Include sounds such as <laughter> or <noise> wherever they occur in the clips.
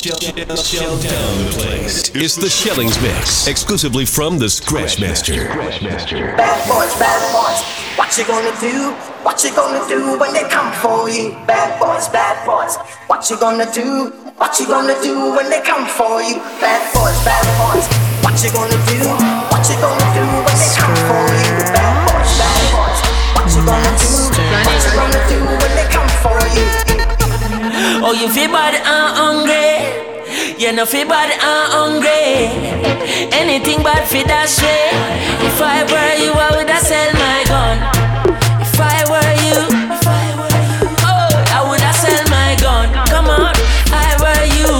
Down the place. It's the Shellings Mix, exclusively from the Scratchmaster. Bad boys, bad boys. What you gonna do? What you gonna do when they come for you? Bad boys, bad boys. What you gonna do? What you gonna do when they come for you? Bad boys, bad boys. What you gonna do? What you gonna do when they come for you? Bad boys, bad boys. What you gonna do? What you gonna do when they come for you? Oh, you feel bad and hungry. You know feel bad and hungry. Anything bad for that shit. If I were you, I would have sell my gun. If I were you, oh, I would have sell my gun. Come on, I were you.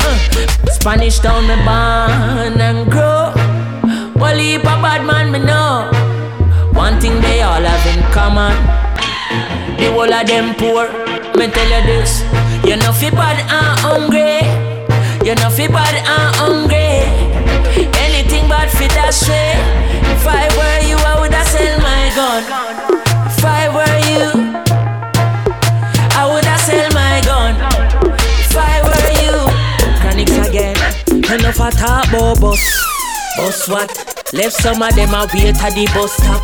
Uh, Spanish down me born and grow. Heap a bad man me know. One thing they all have in common. The whole of them poor. Me tell you this. You know fi bad and hungry. You know fi bad and hungry. Anything bad fi that shit. If I were you, I woulda sell my gun. If I were you, I woulda sell my gun. If I were you, chronics again. Enough a talk bus. Bus what? Left some of them a wait at the bus stop.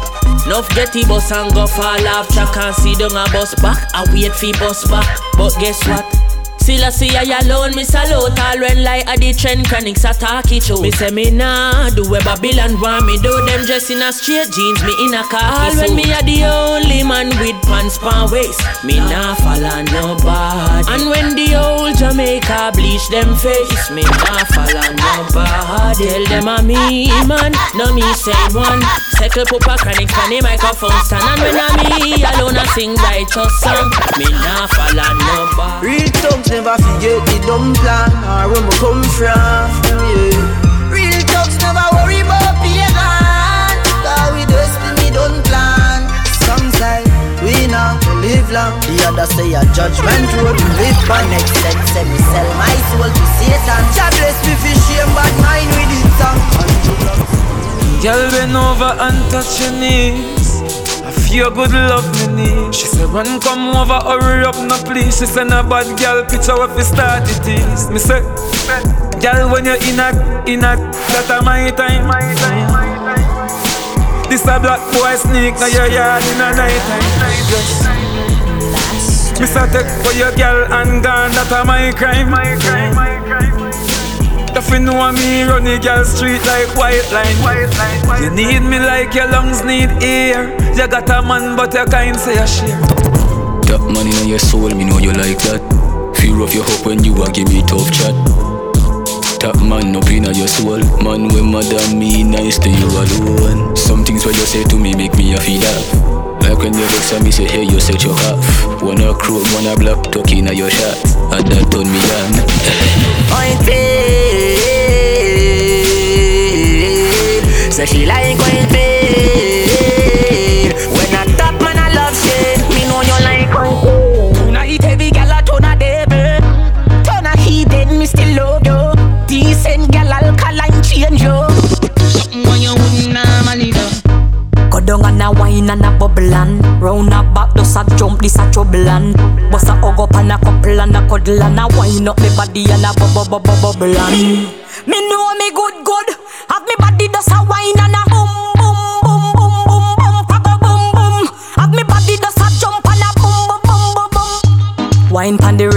Nuff get the bus and go fall off track and see down a bus back. I wait for bus back, but guess what? Still I see I alone, me salute all when like a the trend chronics attack it show. Me say me nah do where Babylon want me do them dress in a straight jeans, me in a khaki All when me a the only man with pants pan waist, me nah follow nobody. And when the old Jamaica bleach them face, me nah follow nobody. Tell them a me man, no me say one. Settle pupa chronic on the microphone stand And when I me alone I sing righteous song Me nah follow nobody Real thugs never forget the dumb plan Or where we come from, yeah. Real thugs never worry about pagan Cause we destiny don't plan. Some say we not live long. The other say a judgment road to live by. Next set say me sell my soul to Satan. God bless me for shame bad mind with it song Girl, bend over and touch your knees. Feel good love me need. She said, run come over, hurry up, no please. She said, no bad girl, picture what we start it is. Me say, girl, when you're in a, in a, that a my time. My time. This a black boy sneak, now your yard in a night time. Yes. Me say, take for your girl and gone, that a my crime. My crime. My crime. If you know me, run the girl street like white line. white line. White you need me like your lungs need air. You got a man, but you can't say a share. That money in your soul, me know you like that. Fear of your hope when you a give me tough chat. That man up in your soul, man when mother me nice to you alone. Some things what you say to me make me a feel laugh. Like when you vex me say hey you set your half. Wanna crow, wanna block, talking at your shot. And that turn me on. <laughs> Point Say she like oil pain When I top man I love shit Me know you like oil pain Now eat heavy gal a ton a devil. Ton a heathen me still love you. Decent gal alkaline change you. Something when you wouldn't normally do Go down and a wine and a bubble and Round a back does a jump this a trouble and Bust a hug up and a couple and a cuddle and a wine up me body and a bubble bubble bubble and. Me know me good good. Have me body does a wine and a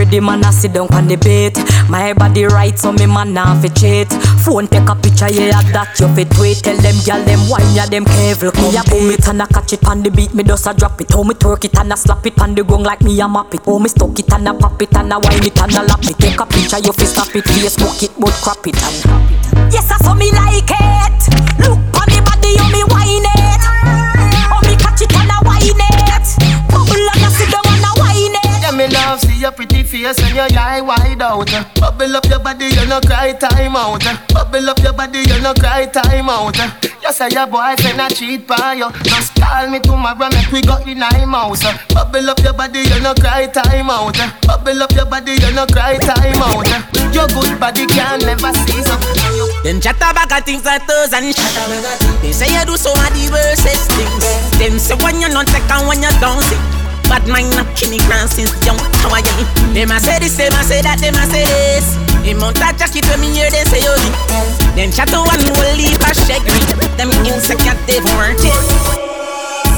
the man a sit down pan the bait My body right so me man nah fi cheat Phone take a picture yeah that you fit tweet. Tell them gyal them wine ya them careful. Me a boom it and a catch it on the beat. Me does a drop it. How me twerk it and a slap it pan the gong like me a map it. How me stuck it and a pop it and a wine it and a lap it. Take a picture you fi snap it. Facebook it but crap it and Yes I saw me like it. Look on me body how me wine it your pretty face and your eye wide out. Bubble up your body, you no cry time out. Bubble up your body, you no cry time out. You say your boyfriend a cheat by you. Just call me tomorrow, make we go in a house. Bubble up your body, you no cry time out. Bubble up your body, you no cry time out. Your good body can never so. Them chat about a things like toes and. They say you do of the worstest things. Them say when you not and when you don't see. Bad mind up Kenny Grant since young you? Them a say this, them a say that, them a say this. The mount a jacket when me hear they say oh, yo Them chat to one will leave a shake me Them insecure they work it.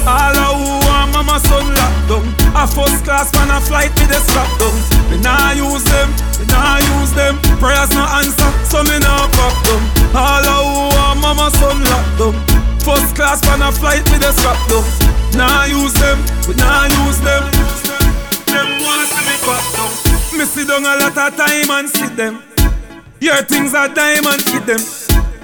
All who want mama son locked down. A first class man a flight with the strap down. Me nah use them, me nah use them. Prayers no answer, so me nah pop them All who want mama son locked down First class man a flight with the strap down Nah use them, we nah use them. Them want to see me pop down Me sit down a lot of time and see them. Your things are diamond, hit them.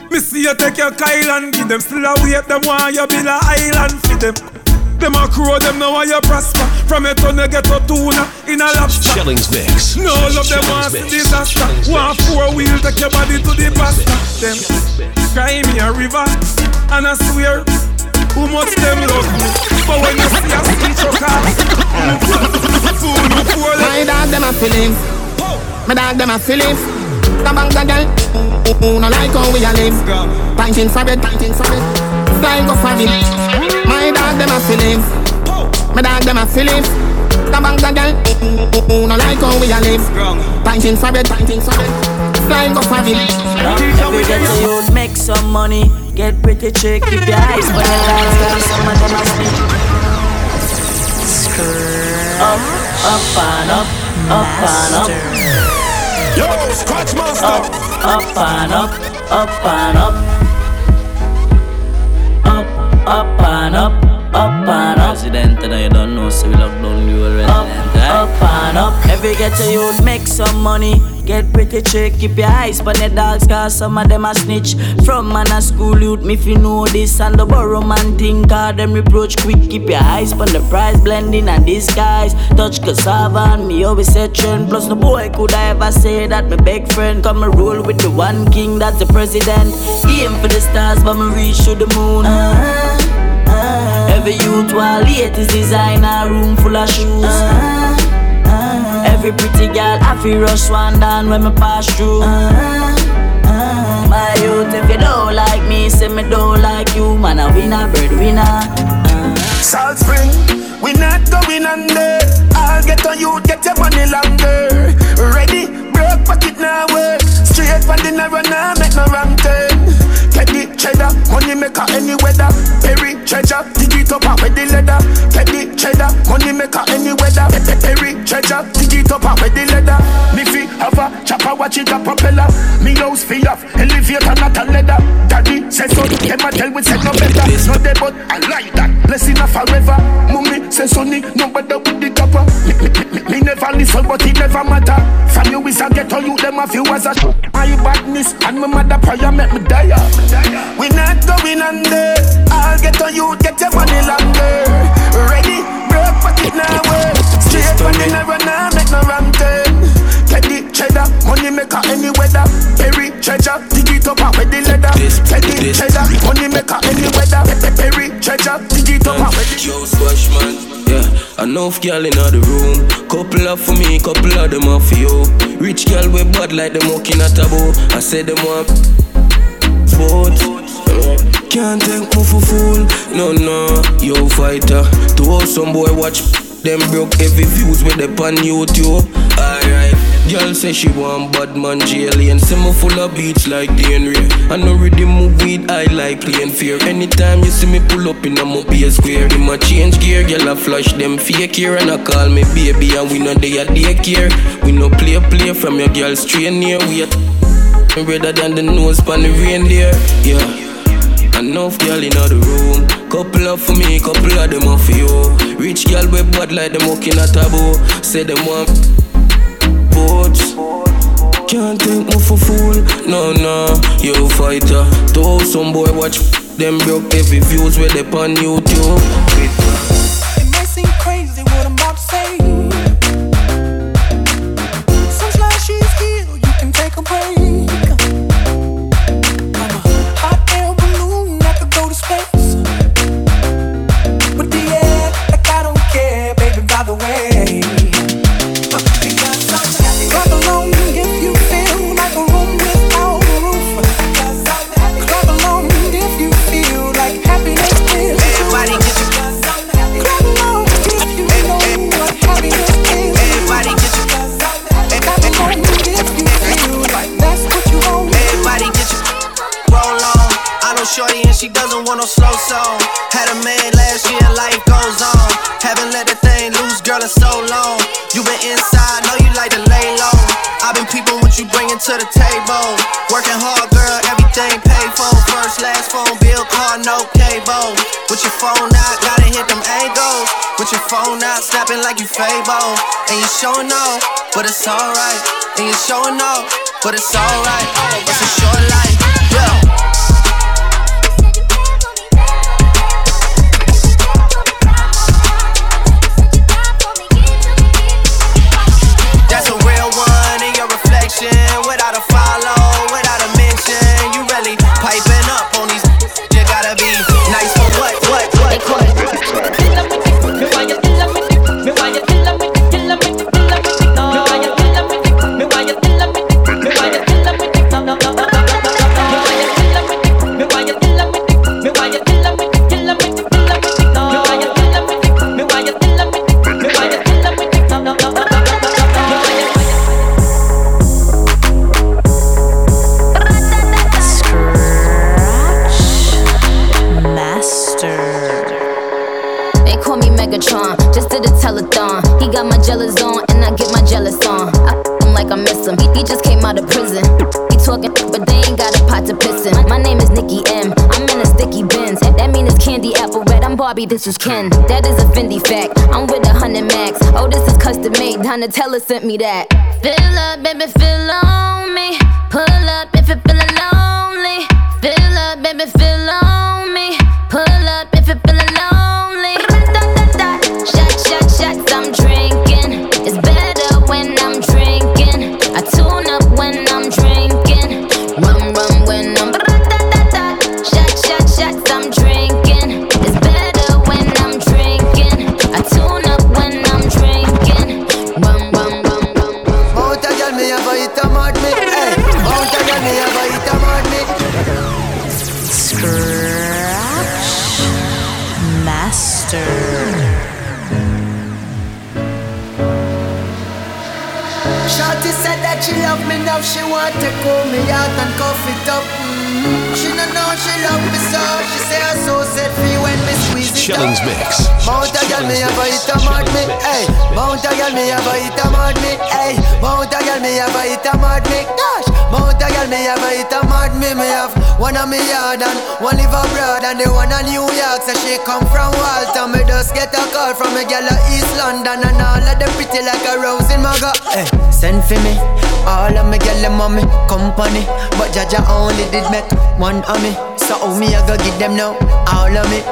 Me see you take your Kyle and give them. Still a wait, them want you build a island for them Them a crow, them know why you prosper From a ton you get a tuna in a lobster Shellings Mix. No love them want disaster One four wheel take your body to the pasta Them cry me a river And I swear Who much them love me But when you see a skin truck Fool me poor My dog them a feelings. My dog them a feelings. The bank the girl. Who no like how we a live. Pinting for it, pinting for it. Style go for it. My dog them a feelings. My dog them a feelings. The bank the girl. Who no like how we a live. Pinting for it, pinting for it. Style go for it. Every day to you make some money, get pretty chick, keep your eyes on your lights, cause some of them are sleep. Up, up and up, up and up, Yo, Scratch up, up and up, up and up, up, and up, up and up. President, you don't know, so we lock down you already. up, up and up. Every get to you make some money. Get pretty chick, keep your eyes on the dogs, cause some of them a snitch. From man a school youth, me if you know this, and the borrow man think, cause them reproach quick. Keep your eyes on the price, blending and disguise. Touch cassava and me always say trend. Plus, no boy could I ever say that my big friend. Come and roll with the one king, that's the president. Aim for the stars, but me reach to the moon. Uh-huh, uh-huh. Every youth while latest designer, room full of shoes. Uh-huh. Every pretty girl, I feel rush one down when me pass through. Uh, my youth, if you don't like me, say me don't like you. Man, a winner, bird winner. Uh, Salt Spring, we not going under. I'll get on you, get your money longer. Ready, broke pocket now work. Straight from the narrow now, make no wrong turn. The cheddar, money maker any weather. Perry treasure, dig it up out with the leather. Get the cheddar, money maker any weather. Pe- pe- Perry treasure, dig it up out with the leather. Me fi have a chopper, watch it a propeller. Me house fi off, elevator not a leather. Daddy say so, them a tell we say no better. No dead but I like that. Blessing a forever. Mummy say sonny, no better with the copper. Me, me, me, me, never listen, but it never matter. From you is a ghetto, you them a few as a sh- My badness and my mother prayer make me die. We not going under. I'll get on you, get your money longer. Ready, broke pocket now. Straight the narrow now, make no wrong turn. The cheddar, money maker any weather. Perry treasure, dig it up out with the leather. The cheddar, money maker any weather. Pe- pe- Perry treasure, dig it up out with the Yo, squash man. Yeah, enough girl in the room. Couple of for me, couple of them are for you. Rich girl with bad like them walking at a bow. I said them want sports. Can't take me for fool. No, no, yo fighter. To all some boy watch them broke heavy views with the on YouTube. Alright. Girl say she want bad man jail and me full of beats like Dane Ray. I know ready move weed, I like playing fear. Anytime you see me pull up in a mobile square, in my change gear, girl I flush them fake here and I call me baby and we know they are daycare. We no play play from your girl straight near. We are redder than the nose pan the reindeer. Yeah. Enough girl in the room. Couple of for me, couple of them are for you. Rich girl with bad like them walking at taboo. Say them want boats. Can't take me for fool. No, no, you fighter. To some boy watch them broke every views where they on YouTube. And you showing off, but it's alright. And you showing off, but it's alright. It's a short life, Barbie, name is Nikki M, I'm in a sticky bend. That mean it's candy apple red. I'm Barbie this is Ken. That is a Fendi fact. I'm with a hundred max. Oh, this is custom made. Donatella sent me that. Fill up, baby, fill on me. Pull up she want to call me out and cuff it up. Mm. She don't know she love me so, she say I so set free when me squeeze it Shellings up. Mix. Mount a girl, me a hit a mad me. Hey, Mount a girl, me a hit a mad me. Hey, Mount a girl, me a hit a mad me. Gosh, Mount a girl, me a hit a mad me. Me have one on me yard and one live abroad and the one in New York. So she come from Walter. Me just get a call from a girl at East London and all of them pretty like a rose in my gut. Hey, send for me. All of me girl them on me company, but Jaja only did make one of me. So how me I go give them now? All of me.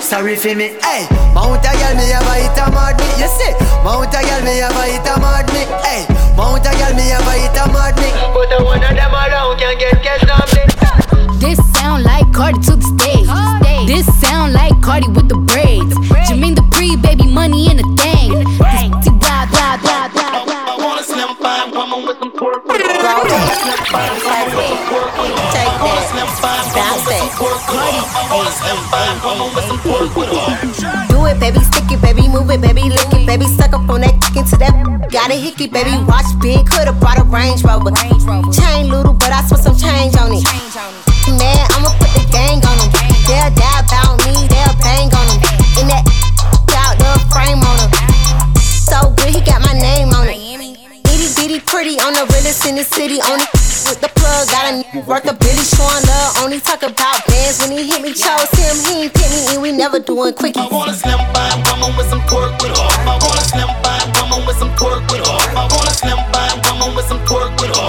Sorry for me, hey Mount a girl, me have a hit a mad me You see, Mount a girl, me have a hit a mad me Hey, Mount a girl, me have a hit a mad me But the one of them around can get catch on me This sound like Cardi to the stage. This sound like Cardi with the braids. Jermaine the pre baby money in a thing. This t- wild, wild, wild, wild, wild. I want a slim fine woman with some pork. Do it, baby, stick it, baby, move it, baby, lick it, baby, suck up on that kick into that. Got a hickey, baby, watch big, coulda brought a Range Rover. Chain little, but I spent some change on it. Man, I'ma put the gang on them. They'll die about me, pretty on the realest in the city on it. With the plug, got a n- worth a Billy showing love. Only talk about bands when he hit me, chose him. He ain't pick me, and we never doing quickies. I want a slim fine woman with some pork with her. I want a slim fine woman with some pork with her. I want a slim fine woman with some pork with her.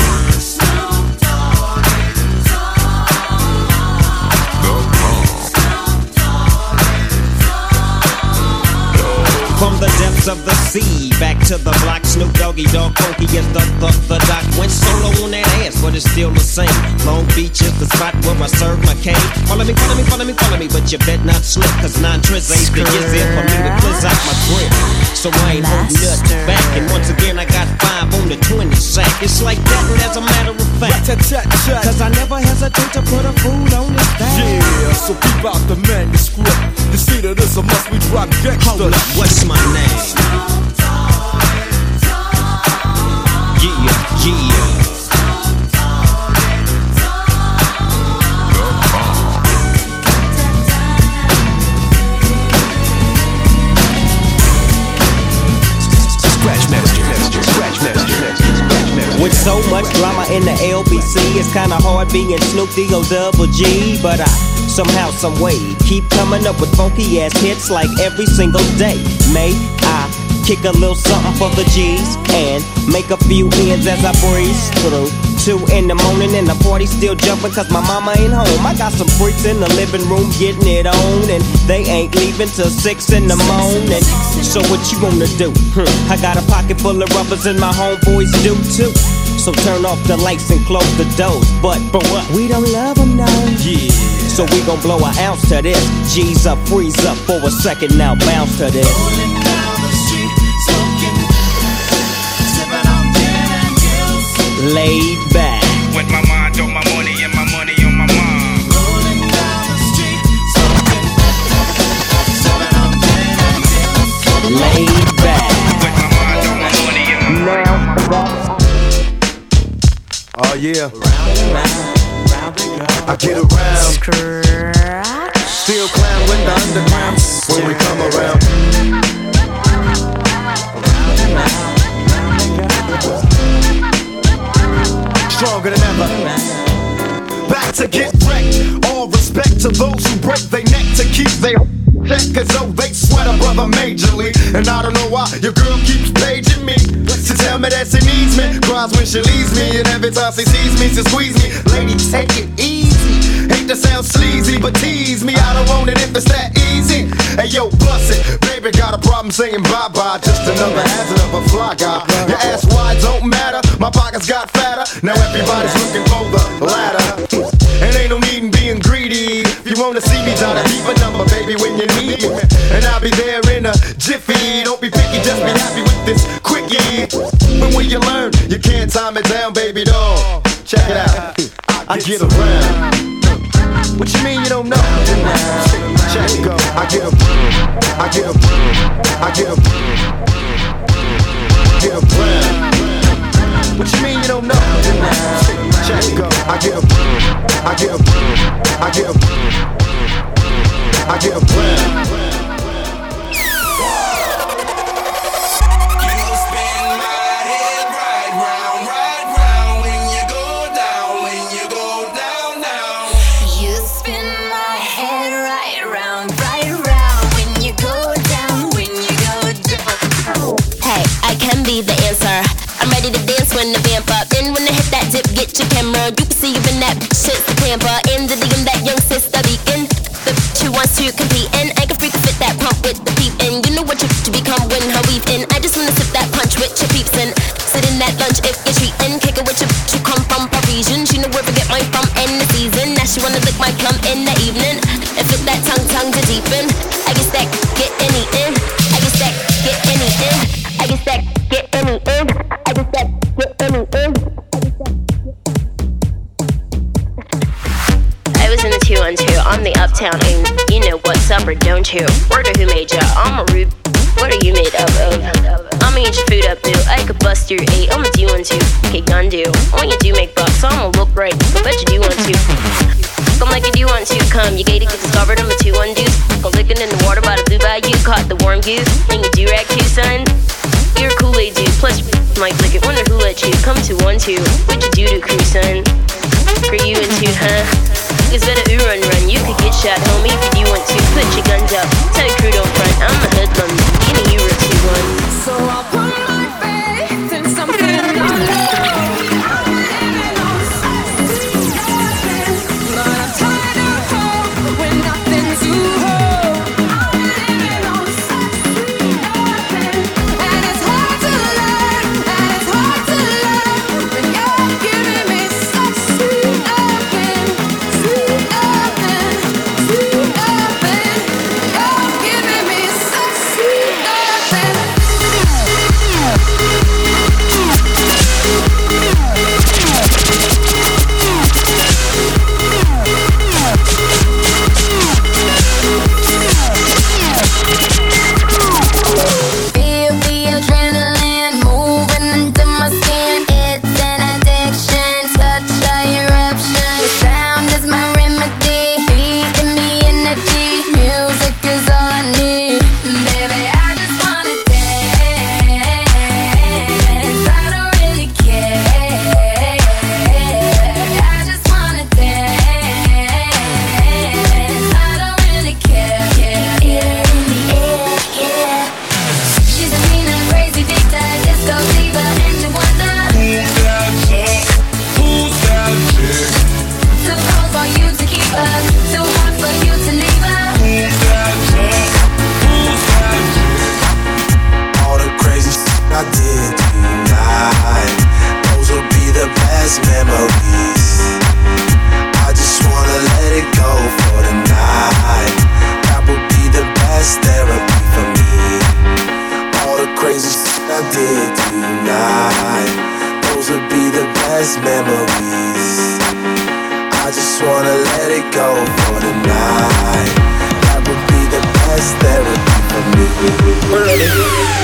From the depths of the sea, back to the block. Snoop Doggy Dogg Funky is the, the, the doc. Went solo on that ass, but it's still the same. Long Beach is the spot where I serve my cane. Follow me, follow me, follow me, follow me, but you bet not slip, cause nine triz ain't the years for me to close out my grip. So I ain't holding nothing back. And once again, I got five on the 20 sack. It's like that, and as a matter of fact, cause I never hesitate to put a food on the back. Yeah, so keep out the manuscript. You see that this a must we drop gangsta. Hold up, what's my name? Yeah, yeah. With so much drama in the LBC, it's kinda hard being Snoop D-O double G. But I somehow, some way, keep coming up with funky ass hits like every single day. May I kick a little something for the G's and make a few ends as I breeze through. Two in the morning and the party still jumping cause my mama ain't home. I got some freaks in the living room getting it on and they ain't leaving till six in the morning. So what you gonna do? Hmm, I got a pocket full of rubbers and my homeboys do too. So turn off the lights and close the doors. But for what? We don't love them now. Yeah. So we gon' blow an ounce to this. G's up, freeze up for a second now, bounce to this. Laid back. Yeah. I get around. Still clown with the underground when we come around. Stronger than ever. Back to get wrecked. All respect to those who break their neck to keep their as though they sweat a brother majorly. And I don't know why your girl keeps paging me She tell me that she needs me. Cries when she leaves me, and every time she sees me, she squeeze me. Lady, take it easy. Hate to sound sleazy, but tease me. I don't want it if it's that easy. Hey yo, bust it. Baby, got a problem saying bye bye. Just another hazard of a fly guy. Your ass wide don't matter. My pockets got fatter. Now everybody's looking for the ladder. And ain't no need in being greedy. If you wanna see me, try to keep a number, baby, when you need me. And I'll be there in a jiffy. Don't be picky, just be happy with this quickie. But when you learn, you can't time it down, baby doll. Check it out. I get around. What you mean you don't know? Check it go. I get up. I get up. I get up. Get around. What you mean you don't know? Check it go. I get up. I get up. I get up. I get around. You spin my head right round, right round when you go down, when you go down. Hey, I can be the answer. I'm ready to dance when the vamp up. And when I hit that dip, get your camera. You can see even that shit's the pamper. To compete. And I can freak fit that pump with the peep. And you know what you to become when her weave in. I just wanna sip that punch with your peeps. And sit in that lunch if you're treating. Kick it with your who come from Parisian. She know where to get mine from in the season. Now she wanna lick my plum in the evening. Don't you? Word of who made ya? I'm a rude. What are you made up of? I'ma eat your food up, boo. I could bust your eight. I'ma do one two. Okay, gun do. When you do make bucks, I'ma look right. I bet you do want to. Come like you want to. Come, you gated, get discovered. I'm a two one deuce. Go licking in the water by the blue bayou. Caught the warm goose. And you do rag too, son. You're a Kool-Aid dude. Plus, might lick it. Wonder who let you come to one two. What you do to crew, son? For you and two, huh? It's better ooh run run. You could get shot, homie, if you want to. Put your guns up. Tell your crew don't front. I'm a hoodlum. Know you two one. So I go for the night. That would be the best therapy for me. We're ready,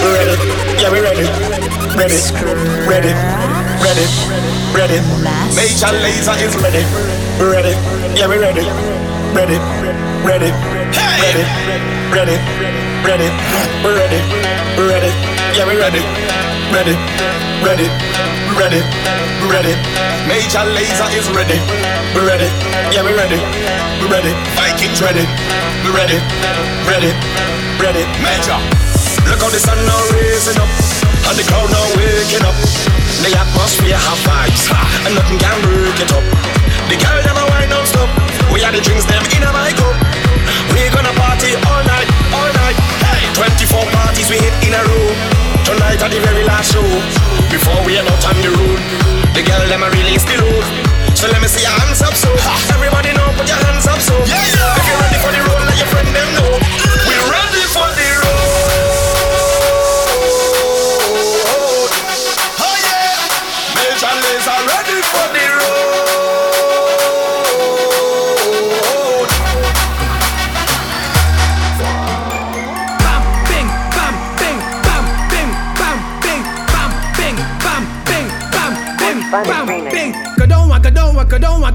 we're ready, yeah, we're ready, ready, ready, ready, ready. Major Lazer is ready, we're ready, yeah, we're ready, ready, ready, ready, ready, ready. We're ready, we're ready, yeah, we ready, ready, ready, ready, ready. Major Lazer is ready, we ready. Yeah, we ready, we ready. Vikings ready, we ready, ready, ready. Major, look how the sun now raising up, and the crowd now waking up. The atmosphere have vibes, and nothing can break it up. The girls them a wine stop. we had the drinks them in a my cup. We gonna party all night all night. Hey, 24 parties we hit in a row. Tonight at the very last show. Before we head out on the road, the girl them a release the load. So let me see your hands up, so ha. everybody know put your hands up, so yeah. if you're ready for the road, let your friend them know.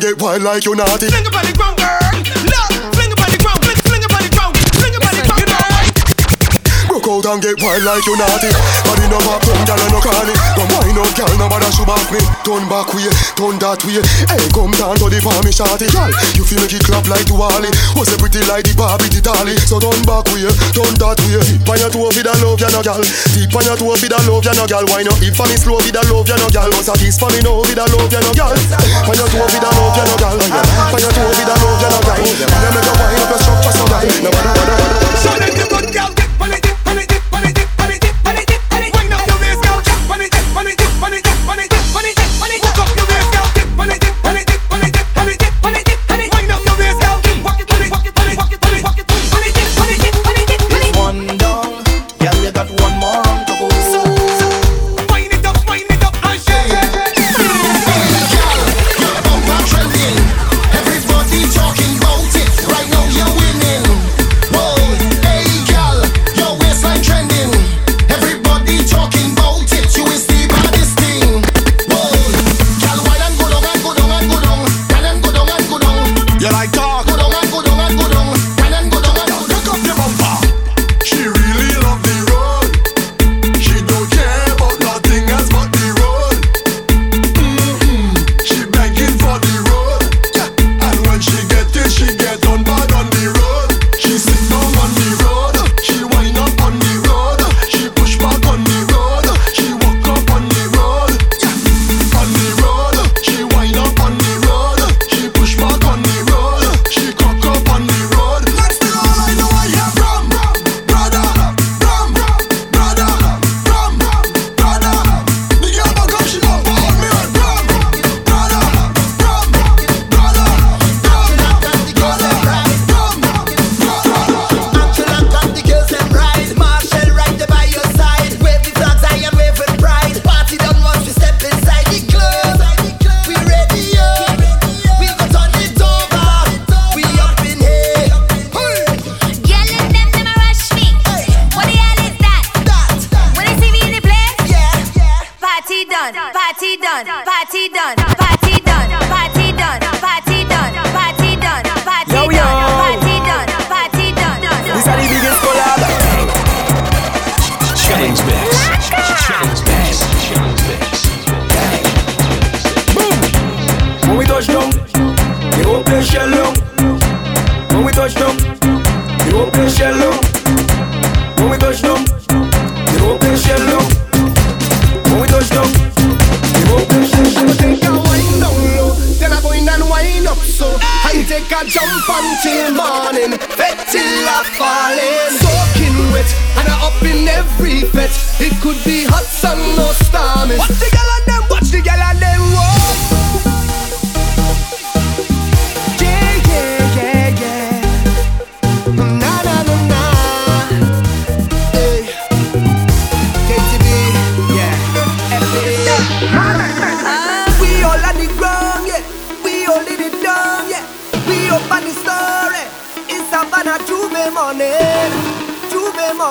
get wild like you naughty. Sing about the ground, girl. wine like you naughty Body no pop girl gal no call it Come wine out girl no bother shoot back me Turn back way, turn that way Hey come down to the palm shawty girl. you feel me clap like Wally Was a pretty like the Barbie the dolly So turn back way, turn that way Deep on your toe for the love ya no girl. Deep on your toe for the love ya no gal Wine up deep for me slow for the love ya no girl. What's a kiss for me no for the love ya no gal On your toe for the love ya no gal On your toe for the love ya no girl. Wanna make a wine up your structure so gal No bother, bother, bother So let the good gal get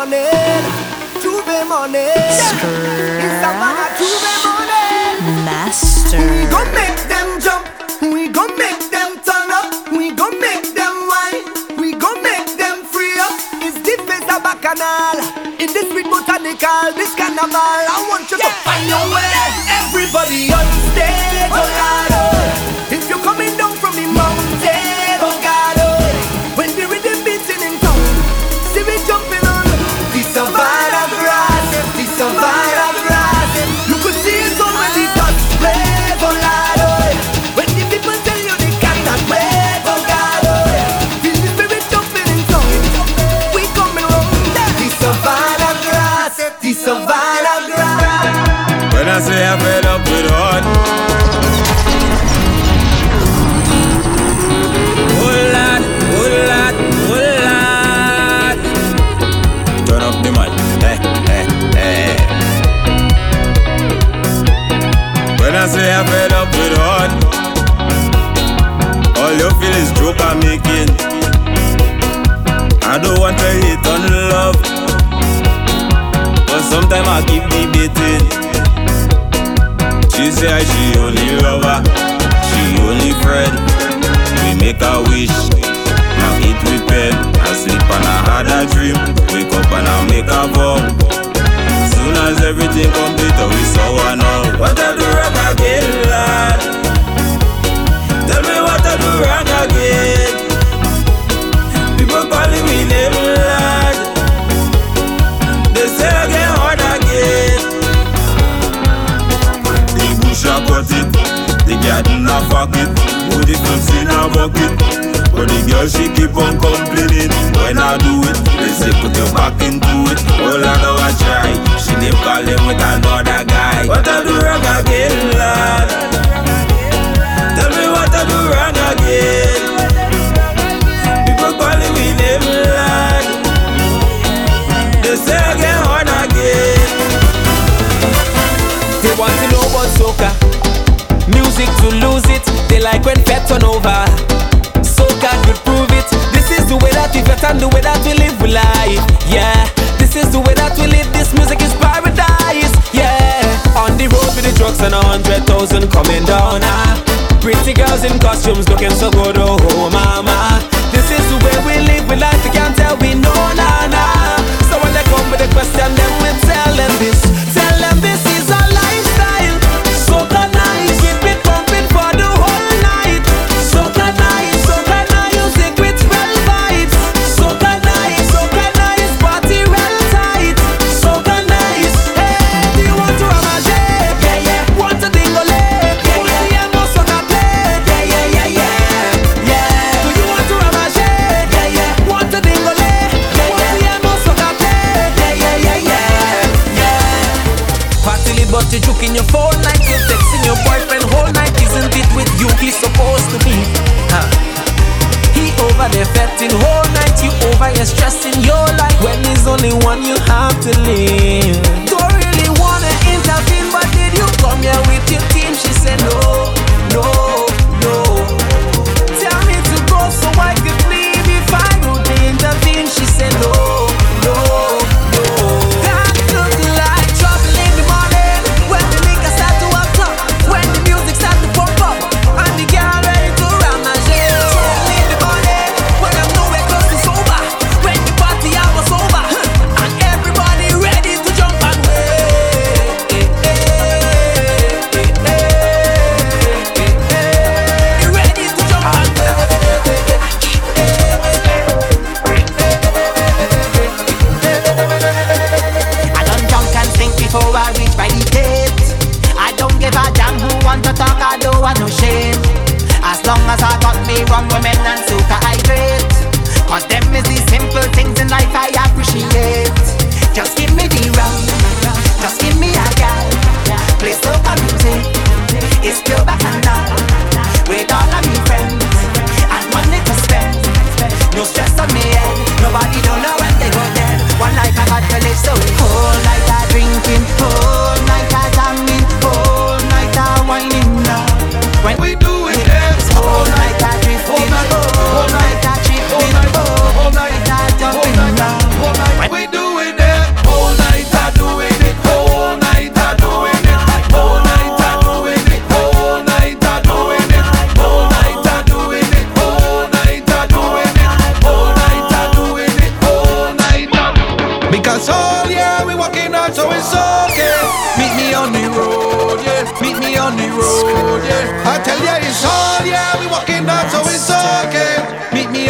morning, Tuesday morning. Master. We gon' make them jump. We gon' make them turn up. We gon' make them whine. We gon' make them free up. It's the face of a Bacchanal. In this sweet botanical, this carnival. I want you yeah. to find your way. Everybody on stage, oh, they are fed up with heart. All you feel is joke I'm making. I don't want to hate on love. But sometimes I keep debating. She say she only lover, she only friend. We make a wish, now eat with pen. I sleep and I had a dream. Wake up and I make a vow. Soon as everything complete, we saw one all. What I do right? again. and a hundred thousand coming down. Ah. Pretty girls in costumes looking so good, oh, oh mama. This is the way we live, we like to can't tell we know, nah, nah. So when they come with a question, then we tell them this.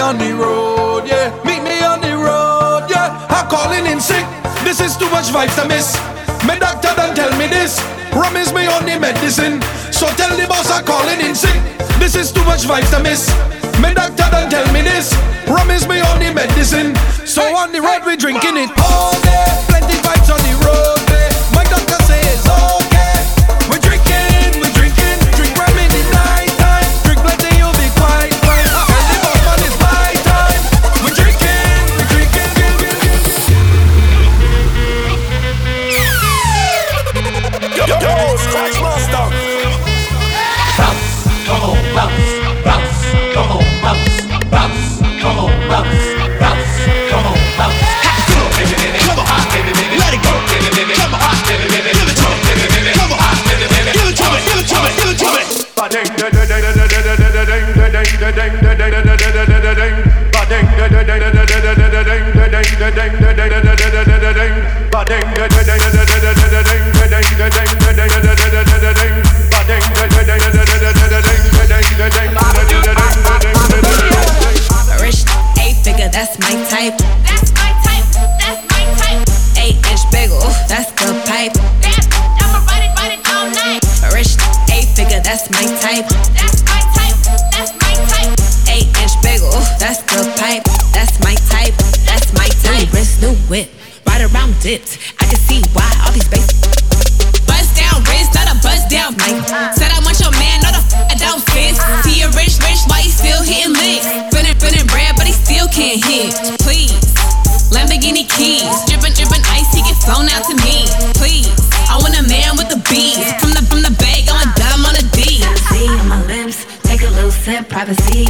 on the road, yeah. Meet me on the road, yeah. I'm calling in sick. This is too much vibes to miss. My doctor don't tell me this. Rum is only medicine. So tell the boss I'm calling in sick. This is too much vibes to miss. My doctor don't tell me this. Rum is only medicine. So on the road we drinking it all day. Plenty vibes on the road. My doctor says all. my type. That's my type. That's my type. Eight inch bagel. That's the pipe. That's my type. That's my type. New whip. Ride around dips. I can see why all these bases privacy.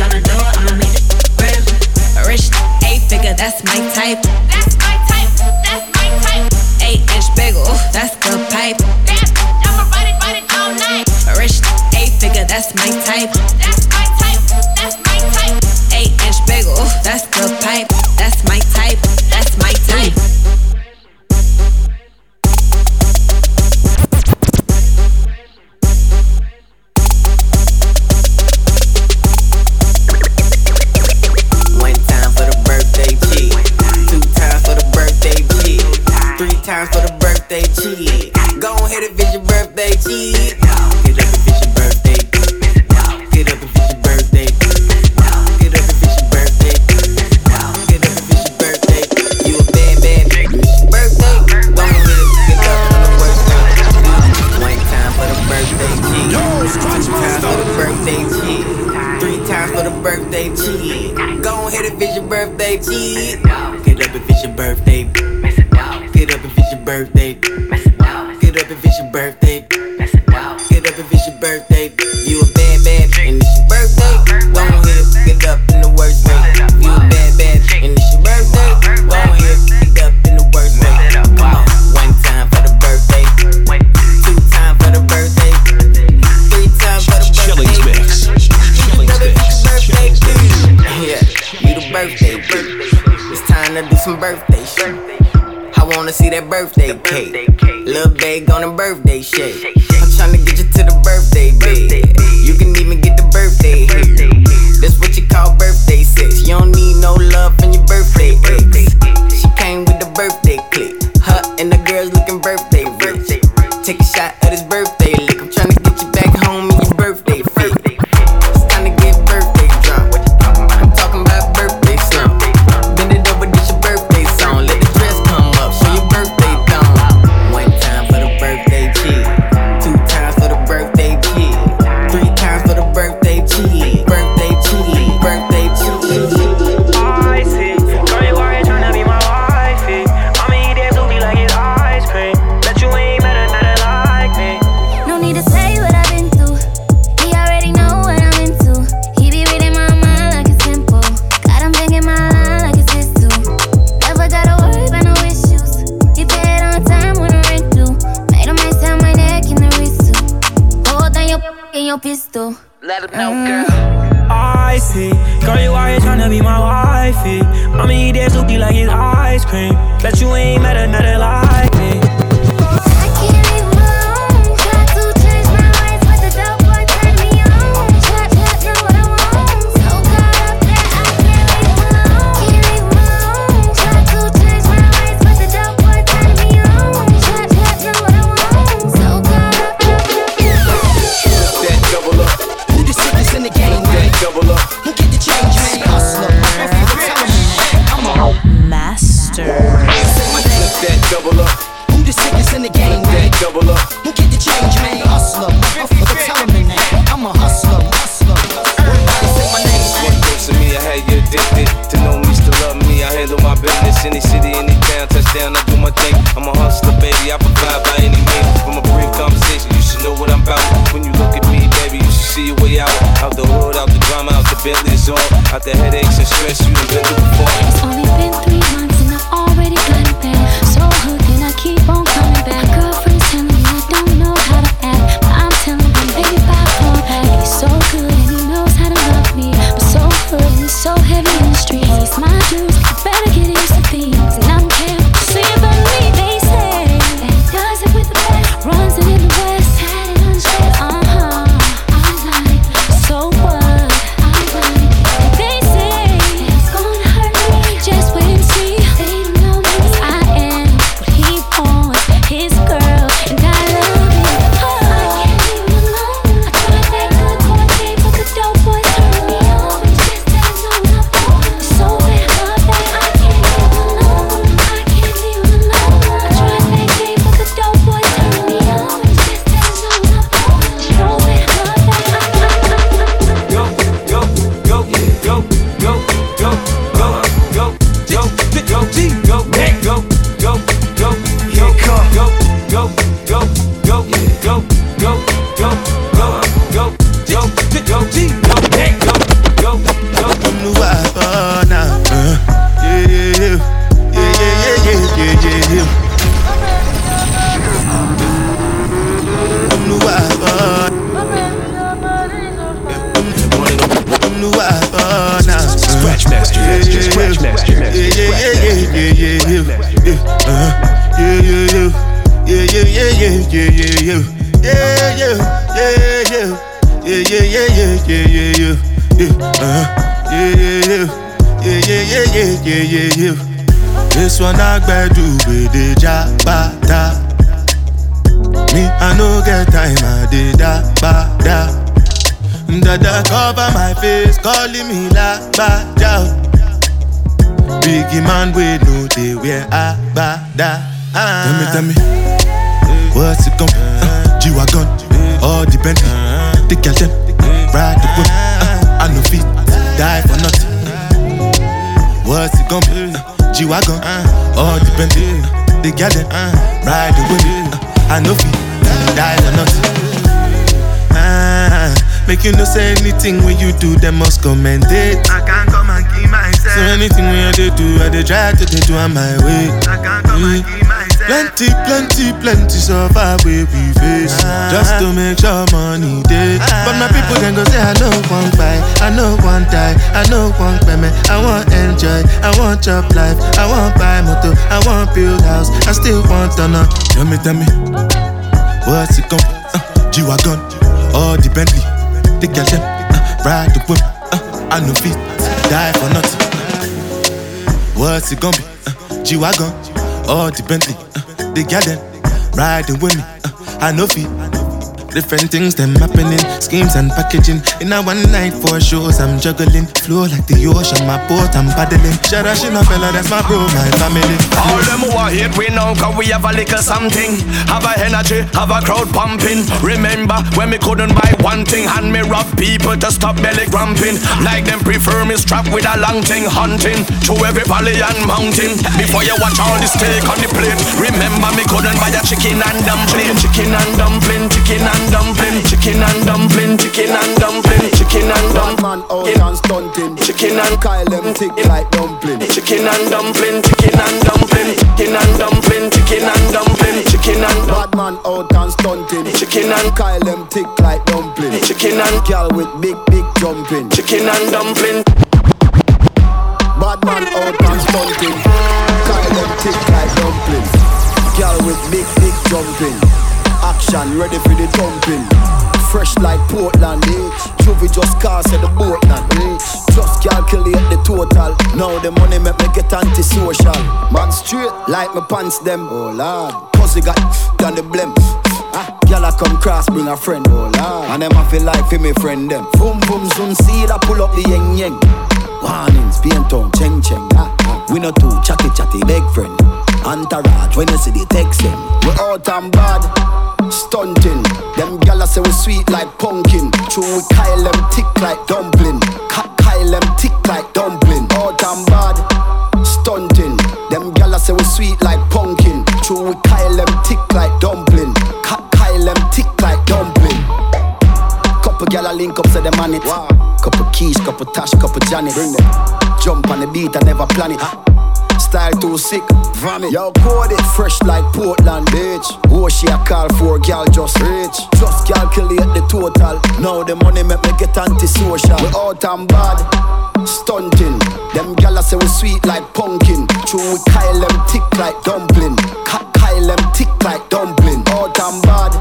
The headaches and stress you yeah, yeah, yeah, yeah, yeah, yeah. This one I do with the jabata. Me, I no get time, I did da ba da. Dada cover my face, calling me la ba da. Biggie man, we know they wear a ba da. Tell me, tell me, what's it be? Uh, G-Wagon, all the Bentley, the them, ride the whip. Uh, I no fit, die for nothing. What's it gon' be? Uh, G-Wagon, all the Bentley, the girl them, ride the whip. Uh, I no fit, die for nothing. Ah, make you no say anything when you do, them must commend it. I can't come and keep myself. So anything when I do, I dey try to dey do on my way. I can't come and keep myself. Plenty, plenty, plenty suffer where we face. Just to make sure money day But my people then go say I know one buy, I know one die, I know one payment I want enjoy, I want job life I want buy motor, I want build house I still want to know Tell me, tell me What's it gon' uh, G-Wagon, all the Bentley The girl them, uh, ride the whip uh, I no fit, die for nothing. What's it gon' be? Uh, G-Wagon, all the Bentley uh, The girl them, riding with me uh, I know fit Different things them happening, schemes and packaging. In a one night for shows, I'm juggling. Flow like the ocean, my boat, I'm paddling. Shara Shina fella, that's my bro, my family. All them who are hate we know cause we have a little something Have a energy, have a crowd pumping Remember when we couldn't buy one thing Hand me rough people to stop belly cramping Like them prefer me strapped with a long thing Hunting to every valley and mountain Before you watch all the steak on the plate Remember me couldn't buy a Chicken and dumpling, chicken and dumpling Chicken and Kyle them thick like dumpling. Chicken and dumpling, chicken and dumpling, chicken and dumpling, chicken and dumpling, chicken and Bad man out and stunting. Chicken and Kyle them thick like dumpling. Chicken and Girl with big big jumping. Chicken and dumpling. Bad man out and stunting. Kyle them thick like dumpling. Girl with big big jumping. Action ready for the thumping Fresh like Portland, eh? Juvie just cast at the boat now, eh? Just calculate the total. Now the money make me get antisocial. Man straight like my pants them. Oh lord, pussy got done the blem. Ah, Gyal a come cross, bring a friend, oh lord. And them a feel like for me friend them. Boom boom zoom, see that pull up the yeng yeng. Warnings, paint on, cheng cheng. Ah, ah. We no too chatty chatty, big friend. Entourage, when you see the text them. We out and bad, stunting. Them gyal say we sweet like pumpkin. True, we Kyle them tick like dumpling. Kyle them tick like dumpling. Out and bad, stunting. Them gyal say we sweet like pumpkin. True, we Kyle them tick like dumpling. Kyle them tick like dumpling. Couple gyal a link up, say them on it. Couple keys, couple tash, couple Janet. Jump on the beat, I never plan it. Ah. Style too sick, vomit. Yo, code it fresh like Portland, bitch. Oh, she a call for gal just rich. Just calculate the total. Now the money make me get antisocial. We out and bad, stunting. Them gal say we sweet like pumpkin. True, we Kyle them tick like dumpling. Ka- Kyle them tick like dumpling. Out and bad,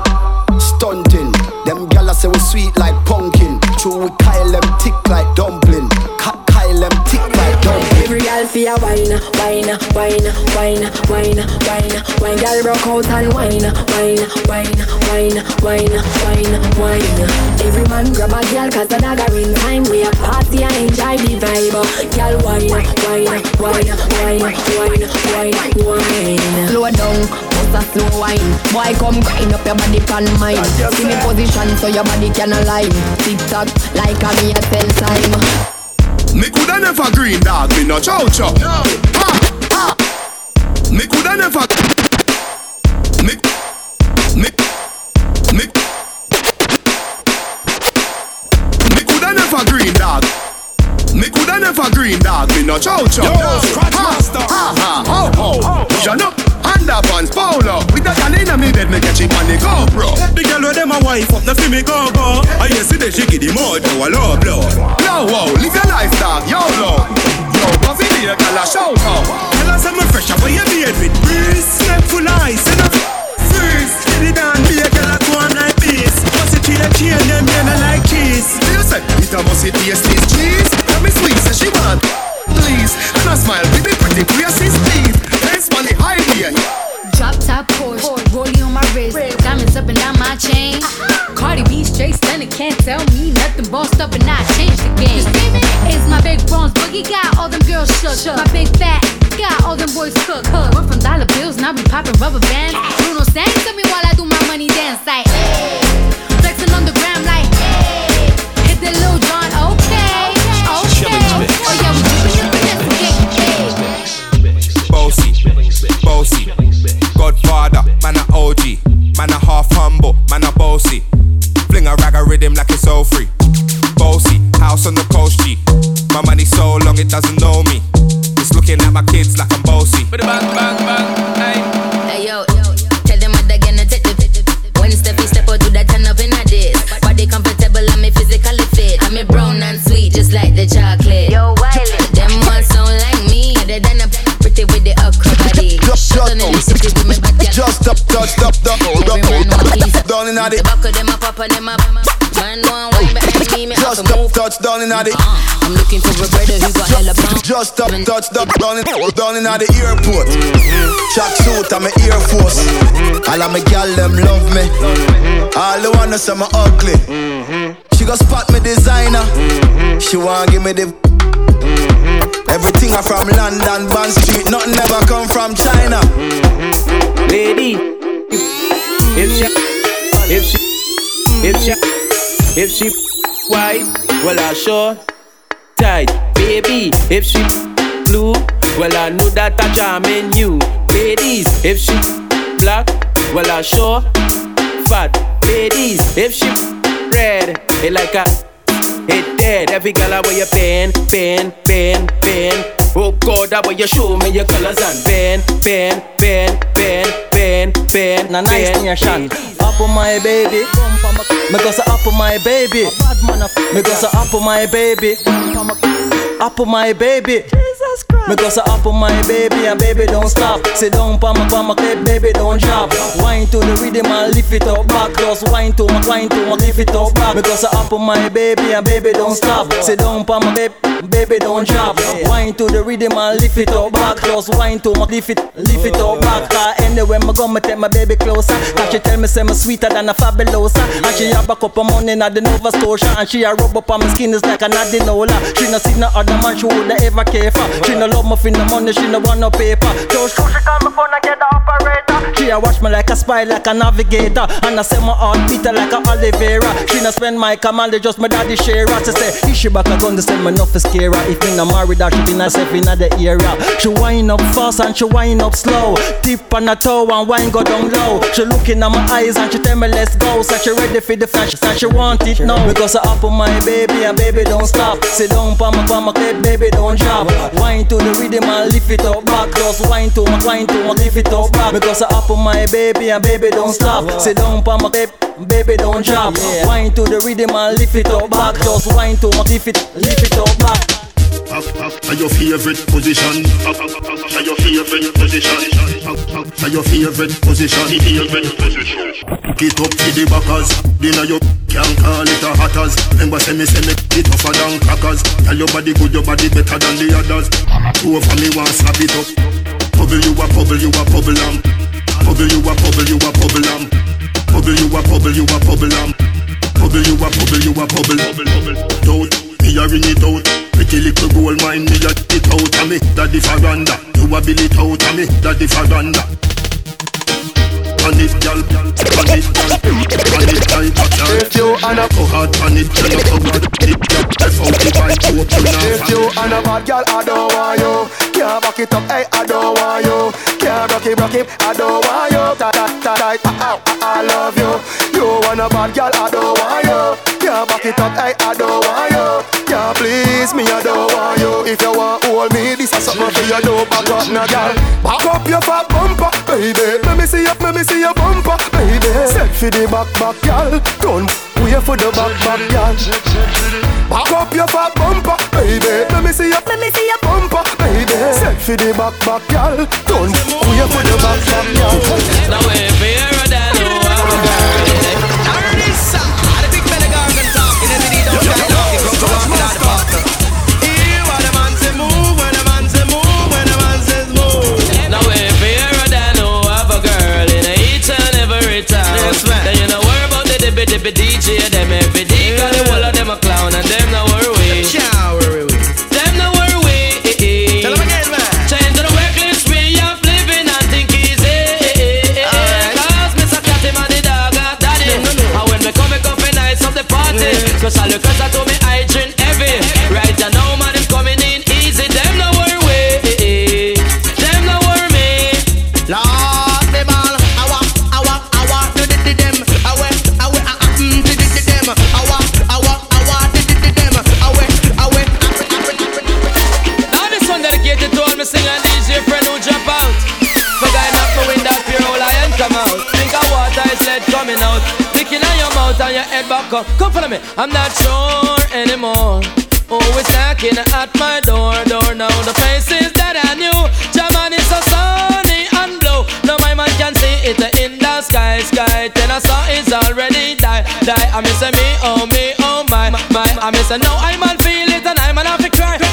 stunting. Them gal say we sweet like pumpkin. True, we Kyle them tick like dumpling. Ka- Kyle them tick like dumpling. Every girl fi a wine, wine, wine, wine, wine, wine, wine. Girl broke out and wine, wine, wine, wine, wine, wine, wine. Every man grab a girl 'cause the dagger in time. We a party and enjoy the vibe. Girl wine, wine, wine, wine, wine, wine, wine. Slow down, bust a slow wine. Boy come grind up your body pan mine. See me position so your body can align. Tick tock like a me a tell time. Me coulda never green dog, me no chow chow. No. Ha, ha. Me coulda never. Me, me, me. Me coulda never green dog. Me coulda never green dog, me no chow chow. Yo, scratch ha, master. Ha ha ho ho. Shut up. Underpants polo. With that gun inna me bed, me catch it on the GoPro. The girl with them a wife up, the me go go. I see the shaky the now I love blood. Yo, whoa, live your life, dog, YOLO. Yo, coffee here, girl, a shout out. Tell us I'm fresh up, you beard with breeze. Step full ice and a freeze. Till it down, be a girl a go on like this. What's it a chain, them them a like cheese. You say, it a must it taste this cheese. Tell me sweet, say she want. Please, and a smile with the pretty braces, please. Dance on the highway. Drop top Porsche, rollie on my wrist, diamonds up and down my chain. Cardi B straight stunning, can't tell me nothing. Bossed up and I changed the game. It's my big bronze boogie, got all them girls shook. My big fat got all them boys cooked. Went from dollar bills, now we popping rubber bands. Bruno sang to me while I do my money dance like. Hey. Flexing on the gram like. Hey. Hit the Lil Bossy. Godfather, man a OG. Man a half humble, man a bossy. Have Just to stop, move touch, down in the. Uh, I'm looking for a brother who got hella pound Just stop, touch, stop, down in, oh, down in the airport. Mm-hmm. Track suit, I'm a Air Force. Mm-hmm. All of my gal them love me. All the wanna say me ugly. Mm-hmm. She go spot me designer. She wanna give me the. Everything I from London, Bond Street. Nothing ever come from China. Lady, if she, if she, if she, if she white, well I sure tight. Baby, if she blue, well I know that I charming you. Ladies, if she black, well I sure fat. Ladies, if she red, it like a it dead. Every girl where you pen, pen, pen, pen. Oh God, that way you show me your colors and pen, pen, pen, pen, pen, pen. Na nice nation. Up on my baby. Me go say up on my baby. Me go say up on my baby. Up on my baby. Me go say up on my baby and baby don't stop. Sit down pa my pa my clip, baby don't drop. Wine to the rhythm and lift it up back. Just wine to my wine to my lift it up back. Me go say up on my baby and baby don't stop. Sit down pa my baby, baby don't drop. Wine to the rhythm and lift it up back. Just wine to my lift it, lift it up back. Cause anywhere me go, me take my baby closer. Cause she tell me say me sweeter than a fabulosa. And she have a cup of money at the Nova Scotia. And she a rub up on my skin is like an adenola. She no see no other man she woulda ever care for. She no love me for no money, she no want no paper. So she call me phone and get the operator. She a watch me like a spy, like a navigator. And I say my heart beat like a Oliveira. She not spend my command, just my daddy share. She say, if she back a gun, they send me for scare her. If me not married, that she be herself in the area. She wind up fast and she wind up slow. Tip on the toe and wine go down low. She looking at my eyes and she tell me let's go. So she ready for the flash, and she want it now. Because I up on my baby and baby don't stop. Sit down pa my pa my clip, baby don't drop. Wine to the rhythm and lift it up back. Just wine to my wine to my lift it up back. Because I up on my baby and baby don't stop. Sit down pa my clip, baby don't drop. Wine to the rhythm and lift it up back. Just wine to my lift it, lift it up back. Are your favorite position? Are your favorite position? Are your favorite position? Get up to the backers. Dinner you can call it a hatters. Remember say me say me it tougher than crackers. Tell your body good, your body better than the others. Two of me want slap it up. Bubble you a bubble, you a bubble am. Bubble you a bubble, you a bubble am. Bubble you a bubble, you a bubble am. Bubble you a bubble, you a bubble. Don't me a ring it out. Pretty little gold mine, me a it out of me. Daddy faranda, you a bill it out of me. Daddy faranda. On it, gal, on it, gal, on it, like a car. If you and a Go hard on it, gal, go hard it, gal. F out the bike, open up. If you and a bad girl, I don't want you. Can't back it up, hey, I don't want you. Can't rock it, rock it, I don't want you. Tight, tight, tight, I, I, I love you. You want a bad girl, I don't want you. Can't back it up, hey, I don't want you. Can't please me, I don't want you. If you want hold me, this is something for you. Don't back up, now, girl. Back up your fat bumper, baby. Let me see you, let me see your bumper, baby. Set for the back, back, girl. Don't wait for the back, back, girl. Back up your fat bumper, baby. Let me see your, let me see your bumper, baby. Set for the back, back, girl. Don't wait for the back, back, girl. Now I'm a girl Already saw the big belly gargle talking Every day don't Special request I told me I drink heavy. Right now man is coming in easy. Them no worry me. Them no worry me. Lord me ball I walk, I walk, I walk Do the the them. I went, I went, I mm Do the the them. I walk, I walk, I walk Do the the them. I went, I went Now this one dedicated to all me sing and DJ friend who drop out. For guy not knowing that pure old lion come out. Think of water is lead coming out On your and your head back up Come follow me, I'm not sure anymore. Always knocking at my door, door now The faces that I knew German is so sunny and blue. Now my man can see it in the sky, sky Then I saw it's already die, die. I miss me, oh me, oh my, my I miss no, I man feel it and I man have to cry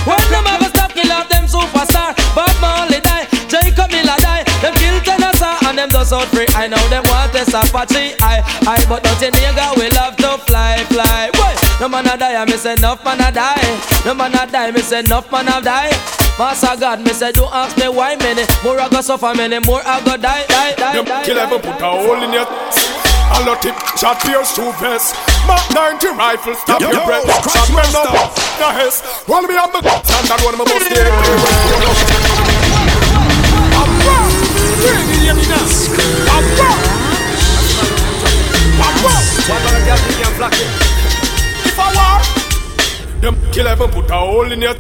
them just out free. I know them want this Apache, I, I But nothing nigga we love to fly, fly. Boy, no man a die, I miss enough man a die. No man a die, I miss enough man a die. Master God, me say don't ask me why many. More I go suffer, many more I go die, die, die, Them die, kill die. ever put a hole in your a lot tip, shot pierce two vest. Mark 90 rifle, stop Yo, your yo, breath. scratch Shot men master. up, no hess One me have me standard, one me must stay Abba, really If I war Them kill ever put a hole in your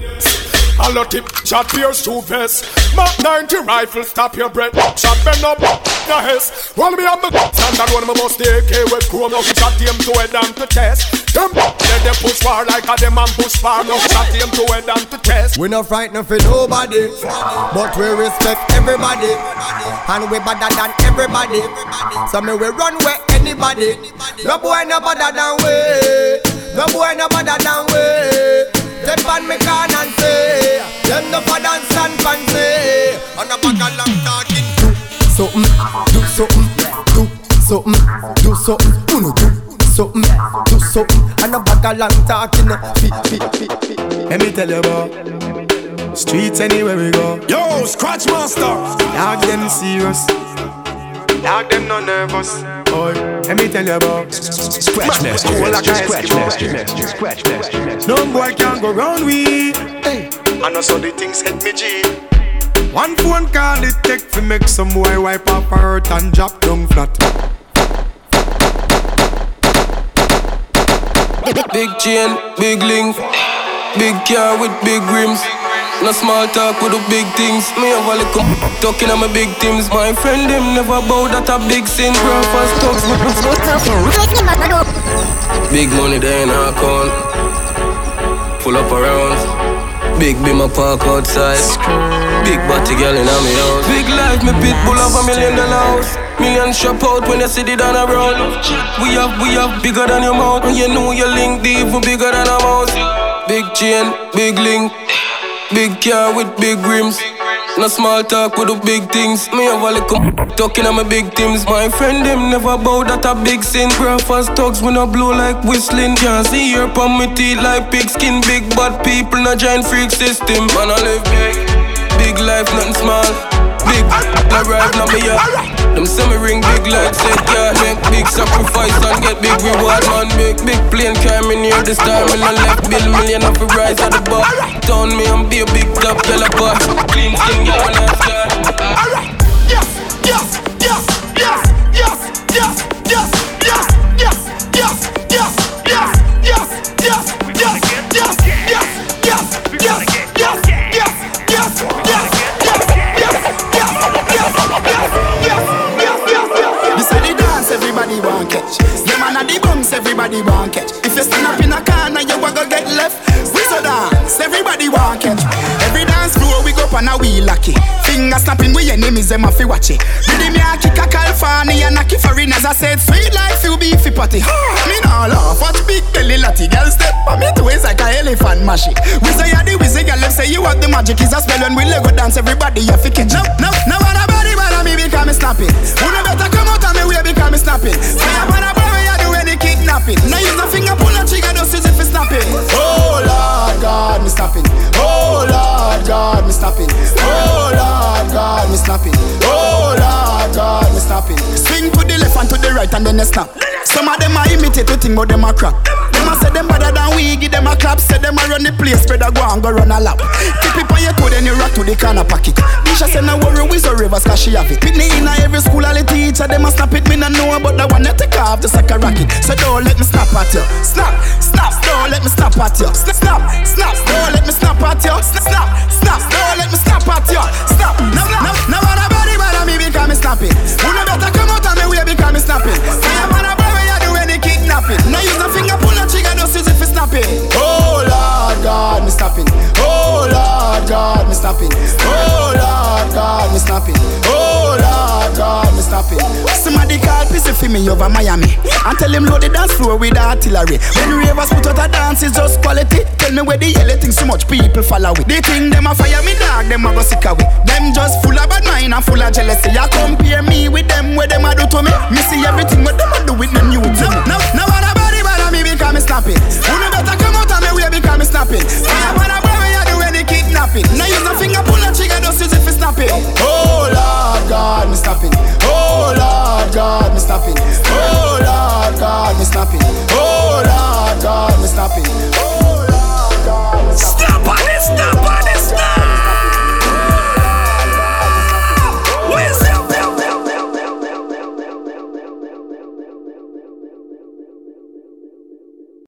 a lot tip, shot pierce two vest Mark 90 rifle, stop your breath Shot men up, no hess One me have me standard, one me must AK with chrome Now shot him to head and to chest Them, let them push far like a them and push far Now shot him to head and to chest We no frightened for nobody, but we respect everybody, and we better than everybody. So me we run where anybody. No boy no better than we. No boy no better than we. Step on me can and say, them no for dance and fancy. On a bag of long talking. Do something, do something, do something, do something. Uno do something, do something. And a bag of long talking. Let me tell you about streets anywhere we go. Yo, Scratch Master. Dog them serious. Dog them no nervous. Boy, let me tell you about Scratch master, Cool like a scratch Eskimo. master, scratch master. No boy can go round we. Hey, I know so the things hit me G. One phone call it take to make some boy wipe up her hurt and drop down flat. Big chain, big link, big car with big rims. No small talk with the big things. Me have a little talking on my big things. My friend them never bow that a big sin. First talks Big money there in our. Full up around. Big be my park outside. Big body girl in my house. Big life, me pit bull of a million dollar house. Million shop out when you see it down around. We have, we have bigger than your mouth. And you know your link deep, bigger than a mouse. Big chain, big link. Big car with big rims. No small talk with the big things. Me have a little talking on my big things. My friend them never bow that a big sin. Graphers talks when I blow like whistling. Can't see your pon me teeth like pig skin. Big bad people, no giant freak system. Man I live big, big life, nothing small. Big, I ride now me up. Them say me ring big like said yeah Make big sacrifice and get big reward Man. Big, big plane carry me near the star Me no left bill million off a rise at the bar. Town me and be a big top yellow boss Clean skin girl when I start. Yes, yes, yes, yes, yes, yes, yes, everybody want catch. If you stand up in a corner, you a go get left. We so dance, everybody want catch. Every dance floor we go on a wheel lucky. Finger snapping with enemies, them a fi watch it. Rhythm ya kick a California, knock it foreigners. I said sweet life you beefy patty. Me nah laugh, watch big belly latty. Girl step on me twist like a elephant mash it. We say you the wizzy, girl them say you have the magic. Is a spell when we Lego dance, everybody you fi catch. No, no, no other body but me because me snapping. Who no better come out of me way because me snapping. Fire upon a kidnapping. Now use a finger pull a trigger, just use it for snapping. Oh Lord God, me snapping. Oh Lord God, me snapping. Oh Lord God, me snapping. Oh Lord God, me snapping. Swing to the left and to the right and then they snap. Some of them a imitate to think but them a crap. Them say them better than we, give them a clap. Say them a run the place, better go and go run a lap. Keep it on your toe, then you rock to the corner pocket. Bisha say no worry, we so rivers cause she have it. Me in every school, all the teacher, them a snap it. Me no know about the one that take off just like a rocket. So don't let me snap at you. Snap, snap, don't let me snap at you. Snap, snap, snap, don't let me snap at you. Snap, snap, don't let me snap at you. Snap, no, no, no, no, body bother me because me snapping. Who no better come out of me way because me snapping. When you do any kidnapping. Now use a finger pull a trigger, just use it for snapping. Oh Lord God, me snapping. Oh Lord God, me snapping. Oh Lord God, me snapping. Oh Lord God, me snapping. Somebody call pissy for me over Miami and tell him load the dance floor with artillery. When ravers put out a dance, it's just quality. Tell me where the yellow thing so much people follow it. They think them a fire me dog, them a go sick away. Them just full of bad mind and full of jealousy. You compare me with them, where them a do to me. Me see everything what them a do with them new to me. No, no because me slap it. Who better come out of me way because me snapping. it. Fire when I wear me, I do any kidnapping. Now use a finger pull a trigger, just use it for snapping. Oh Lord God, me snapping. Oh Lord God, me snapping. Oh Lord God, me snapping. Oh Lord God, me snapping. Oh Lord God, me snapping. Snap on it, snap on it, snap.